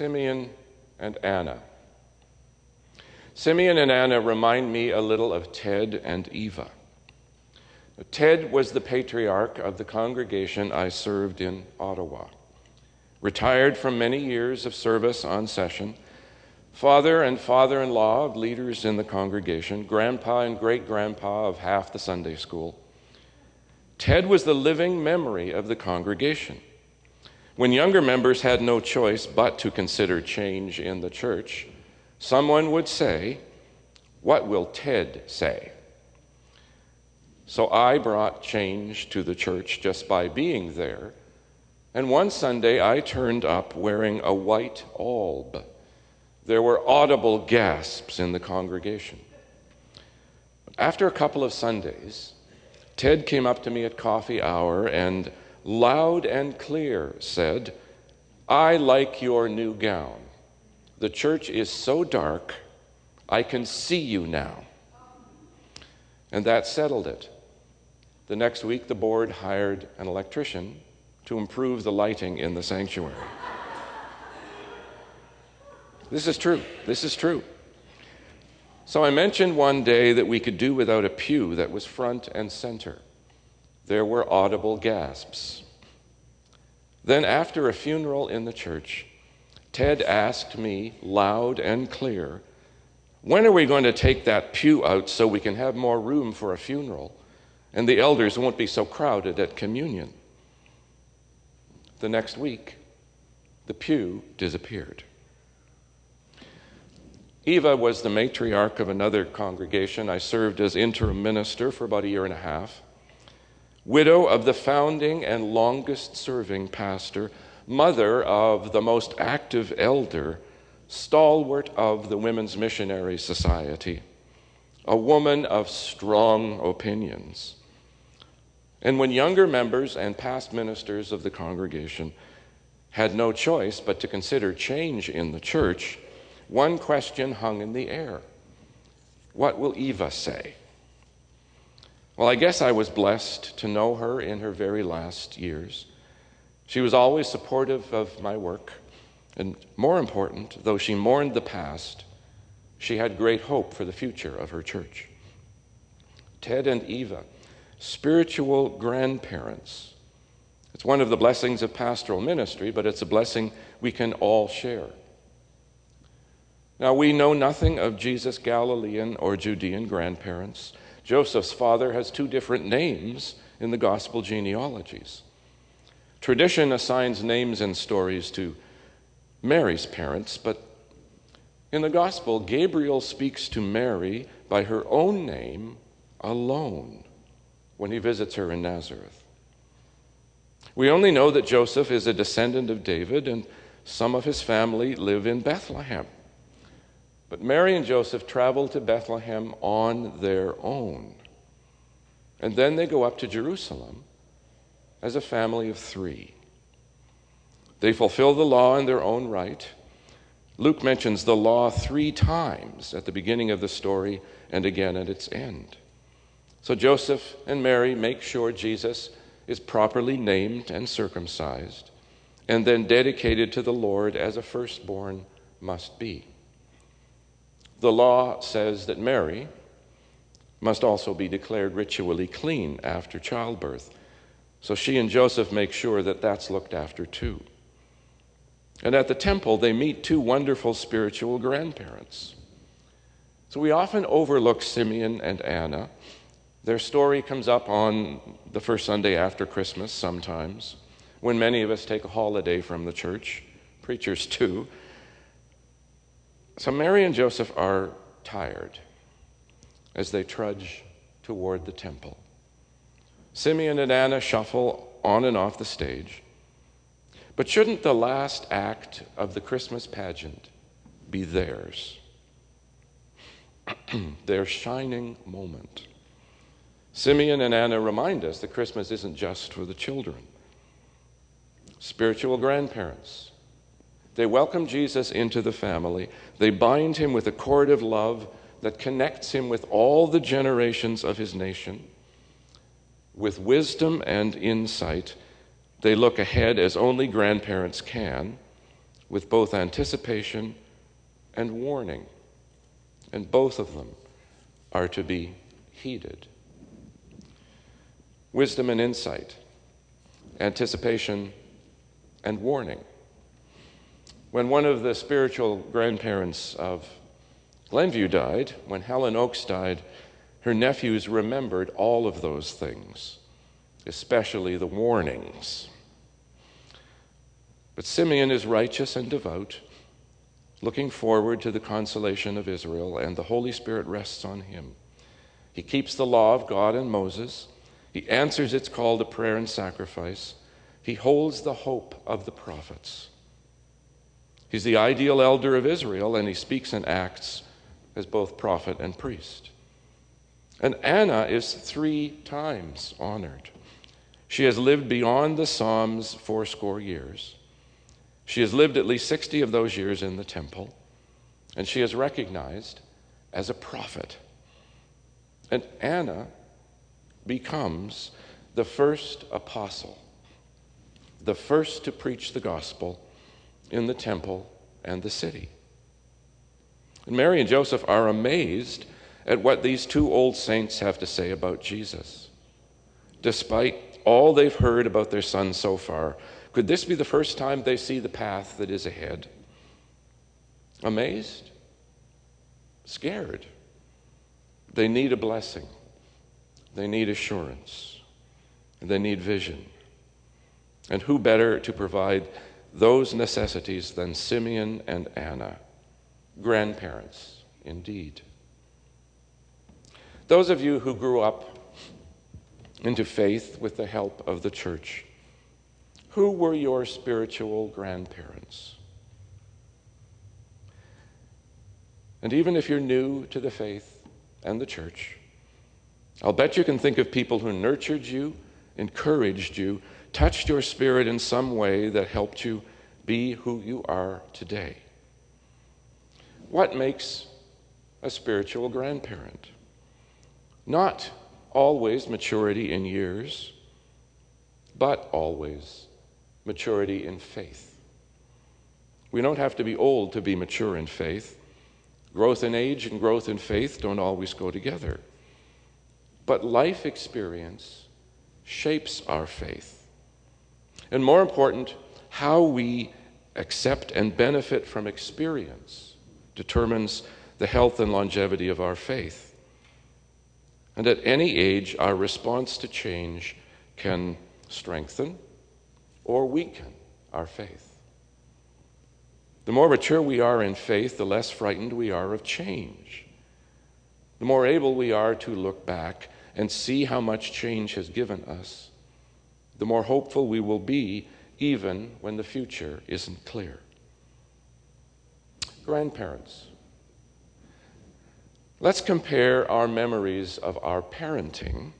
Simeon and Anna. Simeon and Anna remind me a little of Ted and Eva. Ted was the patriarch of the congregation I served in Ottawa. Retired from many years of service on session, father and father in law of leaders in the congregation, grandpa and great grandpa of half the Sunday school. Ted was the living memory of the congregation. When younger members had no choice but to consider change in the church, someone would say, What will Ted say? So I brought change to the church just by being there. And one Sunday I turned up wearing a white alb. There were audible gasps in the congregation. After a couple of Sundays, Ted came up to me at coffee hour and loud and clear, said, I like your new gown. The church is so dark, I can see you now. And that settled it. The next week, the board hired an electrician to improve the lighting in the sanctuary. This is true. This is true. So I mentioned one day that we could do without a pew that was front and center there were audible gasps. Then, after a funeral in the church, Ted asked me loud and clear, When are we going to take that pew out so we can have more room for a funeral and the elders won't be so crowded at communion? The next week, the pew disappeared. Eva was the matriarch of another congregation. I served as interim minister for about a year and a half widow of the founding and longest serving pastor, mother of the most active elder, stalwart of the Women's Missionary Society, a woman of strong opinions. And when younger members and past ministers of the congregation had no choice but to consider change in the church, one question hung in the air What will Eva say? Well, I guess I was blessed to know her in her very last years. She was always supportive of my work, and more important, though she mourned the past, she had great hope for the future of her church. Ted and Eva, spiritual grandparents. It's one of the blessings of pastoral ministry, but it's a blessing we can all share. Now, we know nothing of Jesus' Galilean or Judean grandparents. Joseph's father has two different names in the gospel genealogies. Tradition assigns names and stories to Mary's parents, but in the gospel, Gabriel speaks to Mary by her own name alone when he visits her in Nazareth. We only know that Joseph is a descendant of David and some of his family live in Bethlehem. But Mary and Joseph travel to Bethlehem on their own. And then they go up to Jerusalem as a family of three. They fulfill the law in their own right. Luke mentions the law three times at the beginning of the story and again at its end. So Joseph and Mary make sure Jesus is properly named and circumcised, and then dedicated to the Lord as a firstborn must be. The law says that Mary must also be declared ritually clean after childbirth. So she and Joseph make sure that that's looked after too. And at the temple, they meet two wonderful spiritual grandparents. So we often overlook Simeon and Anna. Their story comes up on the first Sunday after Christmas sometimes, when many of us take a holiday from the church, preachers too. So Mary and Joseph are tired as they trudge toward the temple. Simeon and Anna shuffle on and off the stage. But shouldn't the last act of the Christmas pageant be theirs? Their shining moment. Simeon and Anna remind us that Christmas isn't just for the children. Spiritual grandparents they welcome Jesus into the family. They bind him with a cord of love that connects him with all the generations of his nation. With wisdom and insight, they look ahead as only grandparents can, with both anticipation and warning. And both of them are to be heeded. Wisdom and insight, anticipation and warning. When one of the spiritual grandparents of Glenview died, when Helen Oakes died, her nephews remembered all of those things, especially the warnings. But Simeon is righteous and devout, looking forward to the consolation of Israel, and the Holy Spirit rests on him. He keeps the law of God and Moses. He answers its call to prayer and sacrifice. He holds the hope of the prophets. He's the ideal elder of Israel, and he speaks and acts as both prophet and priest. And Anna is three times honored. She has lived beyond the Psalms fourscore years. She has lived at least 60 of those years in the temple, and she is recognized as a prophet. And Anna becomes the first apostle, the first to preach the gospel in the temple and the city. And Mary and Joseph are amazed at what these two old saints have to say about Jesus. Despite all they've heard about their son so far, could this be the first time they see the path that is ahead? Amazed? Scared? They need a blessing. They need assurance. They need vision. And who better to provide those necessities than Simeon and Anna? Grandparents, indeed. Those of you who grew up into faith with the help of the church who were your spiritual grandparents? And even if you're new to the faith and the church, I'll bet you can think of people who nurtured you, encouraged you, touched your spirit in some way that helped you be who you are today. What makes a spiritual grandparent? Not always maturity in years, but always maturity in faith. We don't have to be old to be mature in faith. Growth in age and growth in faith don't always go together. But life experience shapes our faith. And more important, how we accept and benefit from experience determines the health and longevity of our faith. And at any age, our response to change can strengthen or weaken our faith. The more mature we are in faith, the less frightened we are of change. The more able we are to look back and see how much change has given us, the more hopeful we will be even when the future isn't clear. Grandparents, let's compare our memories of our parenting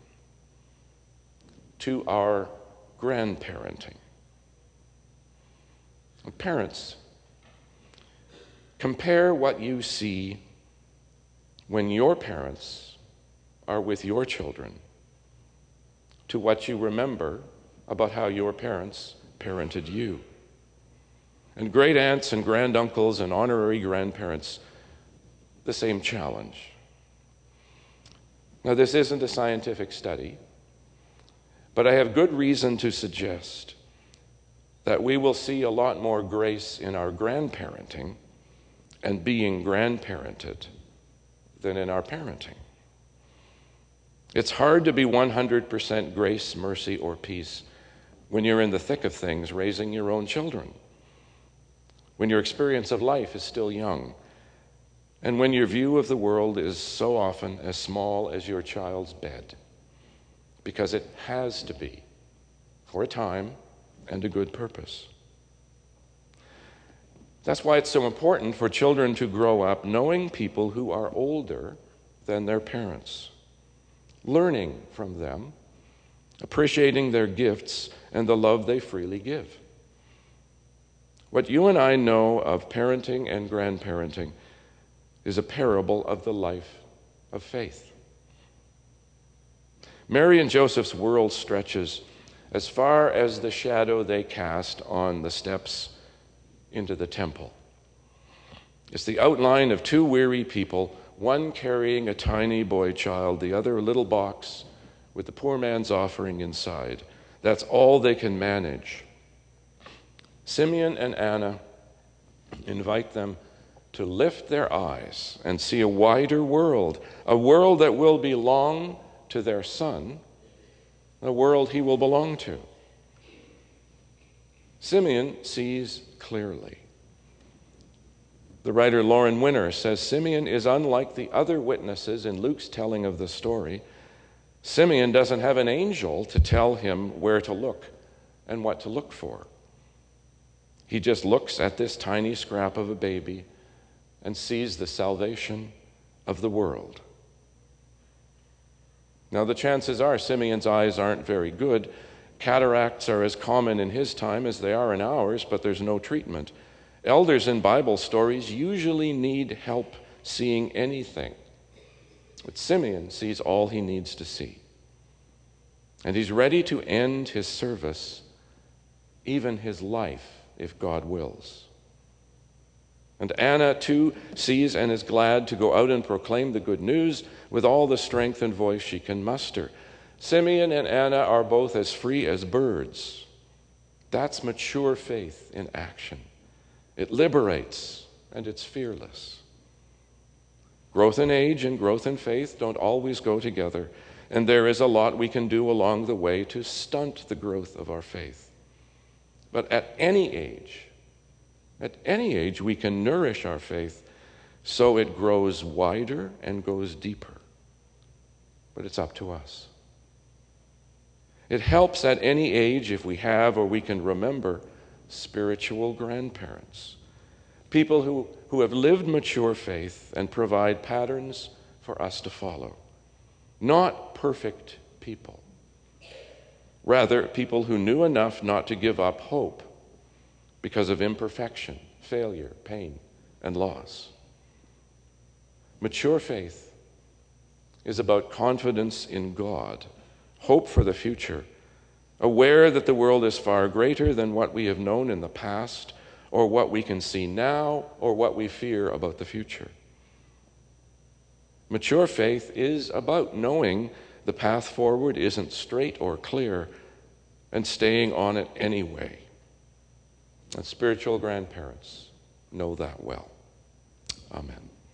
to our grandparenting. Parents, compare what you see when your parents are with your children to what you remember about how your parents parented you. And great aunts and granduncles and honorary grandparents, the same challenge. Now, this isn't a scientific study, but I have good reason to suggest that we will see a lot more grace in our grandparenting and being grandparented than in our parenting. It's hard to be 100% grace, mercy, or peace when you're in the thick of things raising your own children, when your experience of life is still young, and when your view of the world is so often as small as your child's bed, because it has to be for a time and a good purpose. That's why it's so important for children to grow up knowing people who are older than their parents, learning from them, appreciating their gifts and the love they freely give. What you and I know of parenting and grandparenting is a parable of the life of faith. Mary and Joseph's world stretches as far as the shadow they cast on the steps into the temple. It's the outline of two weary people, one carrying a tiny boy child, the other a little box with the poor man's offering inside. That's all they can manage. Simeon and Anna invite them to lift their eyes and see a wider world, a world that will belong to their son, a world he will belong to. Simeon sees clearly. The writer Lauren Winner says Simeon is unlike the other witnesses in Luke's telling of the story. Simeon doesn't have an angel to tell him where to look and what to look for. He just looks at this tiny scrap of a baby and sees the salvation of the world. Now, the chances are Simeon's eyes aren't very good. Cataracts are as common in his time as they are in ours, but there's no treatment. Elders in Bible stories usually need help seeing anything. But Simeon sees all he needs to see. And he's ready to end his service, even his life, if God wills. And Anna, too, sees and is glad to go out and proclaim the good news with all the strength and voice she can muster. Simeon and Anna are both as free as birds. That's mature faith in action. It liberates and it's fearless. Growth in age and growth in faith don't always go together, and there is a lot we can do along the way to stunt the growth of our faith. But at any age, at any age, we can nourish our faith so it grows wider and goes deeper. But it's up to us. It helps at any age if we have or we can remember spiritual grandparents, people who, who have lived mature faith and provide patterns for us to follow. Not perfect people, rather, people who knew enough not to give up hope because of imperfection, failure, pain, and loss. Mature faith is about confidence in God, hope for the future, aware that the world is far greater than what we have known in the past, or what we can see now, or what we fear about the future. Mature faith is about knowing the path forward isn't straight or clear and staying on it anyway. And spiritual grandparents know that well. Amen.